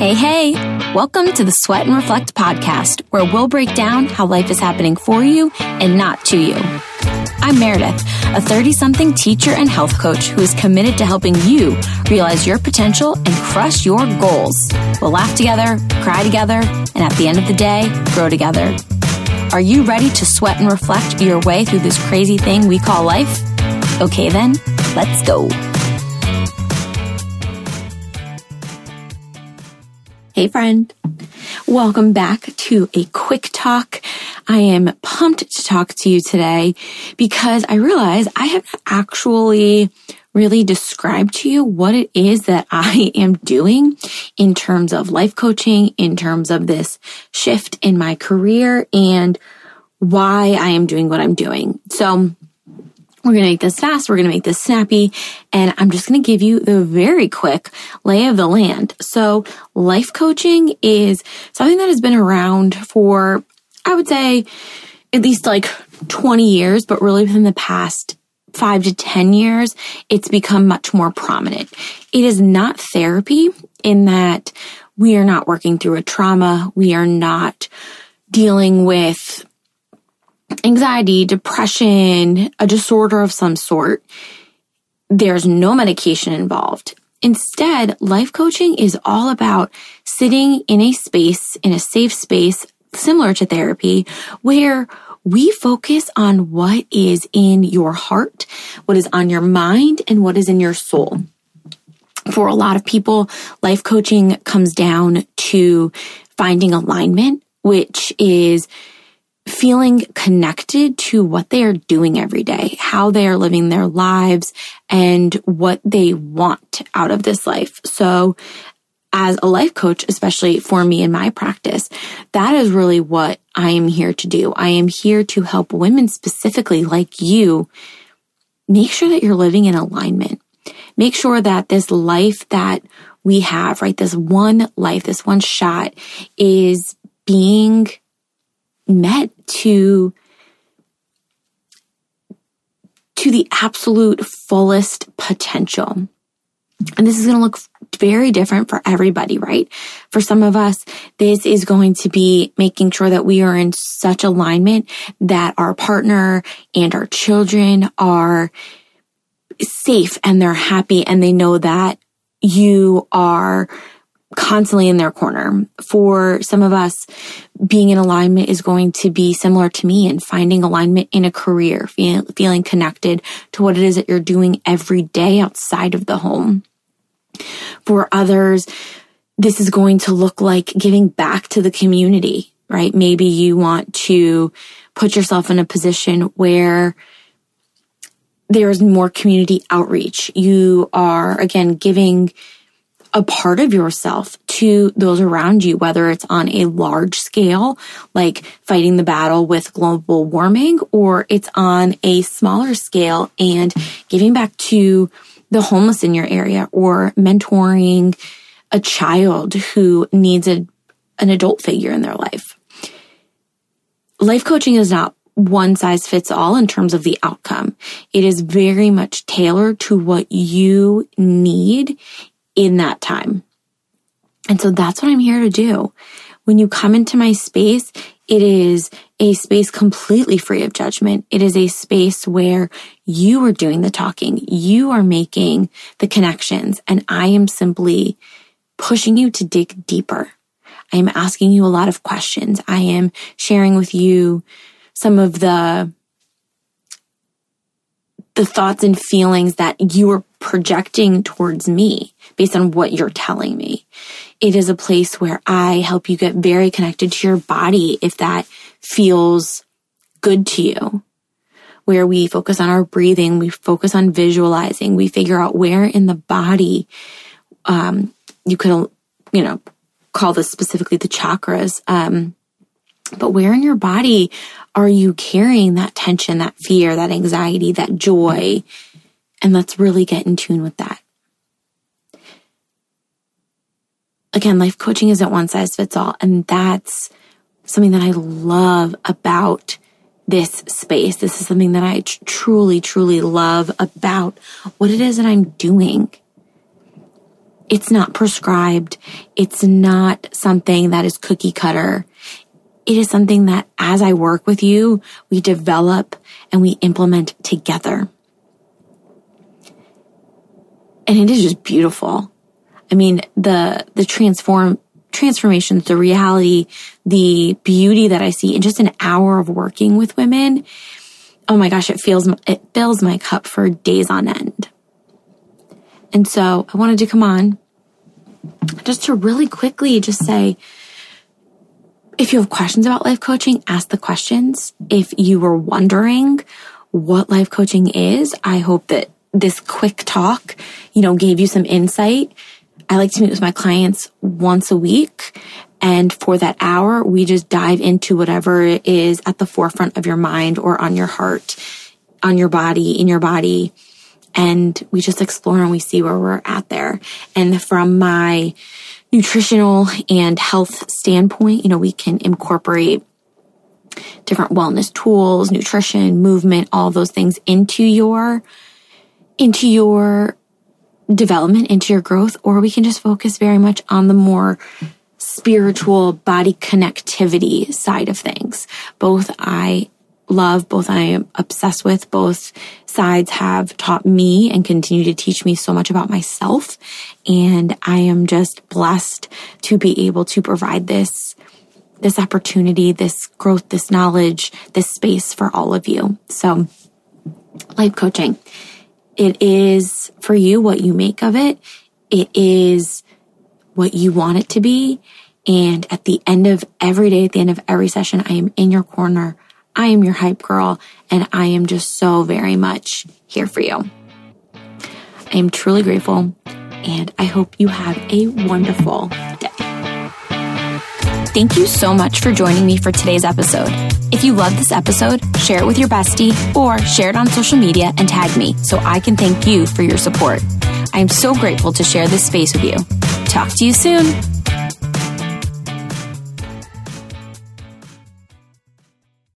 Hey, hey, welcome to the Sweat and Reflect podcast, where we'll break down how life is happening for you and not to you. I'm Meredith, a 30 something teacher and health coach who is committed to helping you realize your potential and crush your goals. We'll laugh together, cry together, and at the end of the day, grow together. Are you ready to sweat and reflect your way through this crazy thing we call life? Okay, then, let's go. Hey, friend. Welcome back to a quick talk. I am pumped to talk to you today because I realize I have not actually really described to you what it is that I am doing in terms of life coaching, in terms of this shift in my career and why I am doing what I'm doing. So we're going to make this fast. We're going to make this snappy. And I'm just going to give you the very quick lay of the land. So life coaching is something that has been around for, I would say, at least like 20 years, but really within the past five to 10 years, it's become much more prominent. It is not therapy in that we are not working through a trauma. We are not dealing with anxiety, depression, a disorder of some sort, there's no medication involved. Instead, life coaching is all about sitting in a space, in a safe space, similar to therapy, where we focus on what is in your heart, what is on your mind, and what is in your soul. For a lot of people, life coaching comes down to finding alignment, which is feeling connected to what they are doing every day, how they are living their lives and what they want out of this life. So as a life coach, especially for me in my practice, that is really what I am here to do. I am here to help women specifically like you make sure that you're living in alignment. Make sure that this life that we have, right? This one life, this one shot is being met to to the absolute fullest potential. And this is going to look very different for everybody, right? For some of us, this is going to be making sure that we are in such alignment that our partner and our children are safe and they're happy and they know that you are constantly in their corner. For some of us, being in alignment is going to be similar to me and finding alignment in a career, feel, feeling connected to what it is that you're doing every day outside of the home. For others, this is going to look like giving back to the community, right? Maybe you want to put yourself in a position where there's more community outreach. You are, again, giving a part of yourself to those around you, whether it's on a large scale, like fighting the battle with global warming, or it's on a smaller scale and giving back to the homeless in your area or mentoring a child who needs a, an adult figure in their life. Life coaching is not one size fits all in terms of the outcome. It is very much tailored to what you need in that time. And so that's what I'm here to do. When you come into my space, it is a space completely free of judgment. It is a space where you are doing the talking. You are making the connections and I am simply pushing you to dig deeper. I am asking you a lot of questions. I am sharing with you some of the the thoughts and feelings that you are projecting towards me based on what you're telling me. It is a place where I help you get very connected to your body if that feels good to you. Where we focus on our breathing, we focus on visualizing, we figure out where in the body, um, you could, you know, call this specifically the chakras, um, but where in your body are you carrying that tension, that fear, that anxiety, that joy? And let's really get in tune with that. again, life coaching isn't one size fits all. And that's something that I love about this space. This is something that I tr- truly, truly love about what it is that I'm doing. It's not prescribed. It's not something that is cookie cutter. It is something that as I work with you, we develop and we implement together. And it is just beautiful. I mean, the, the transform, transformations, the reality, the beauty that I see in just an hour of working with women. Oh my gosh, it feels, it fills my cup for days on end. And so I wanted to come on just to really quickly just say, if you have questions about life coaching, ask the questions. If you were wondering what life coaching is, I hope that this quick talk, you know, gave you some insight. I like to meet with my clients once a week. And for that hour, we just dive into whatever is at the forefront of your mind or on your heart, on your body, in your body and we just explore and we see where we're at there. And from my nutritional and health standpoint, you know, we can incorporate different wellness tools, nutrition, movement, all those things into your, into your development, into your growth, or we can just focus very much on the more spiritual body connectivity side of things. Both I love, both I am obsessed with. Both sides have taught me and continue to teach me so much about myself. And I am just blessed to be able to provide this, this opportunity, this growth, this knowledge, this space for all of you. So life coaching, it is for you what you make of it. It is what you want it to be. And at the end of every day, at the end of every session, I am in your corner I am your hype girl, and I am just so very much here for you. I am truly grateful, and I hope you have a wonderful. Thank you so much for joining me for today's episode. If you love this episode, share it with your bestie or share it on social media and tag me so I can thank you for your support. I am so grateful to share this space with you. Talk to you soon.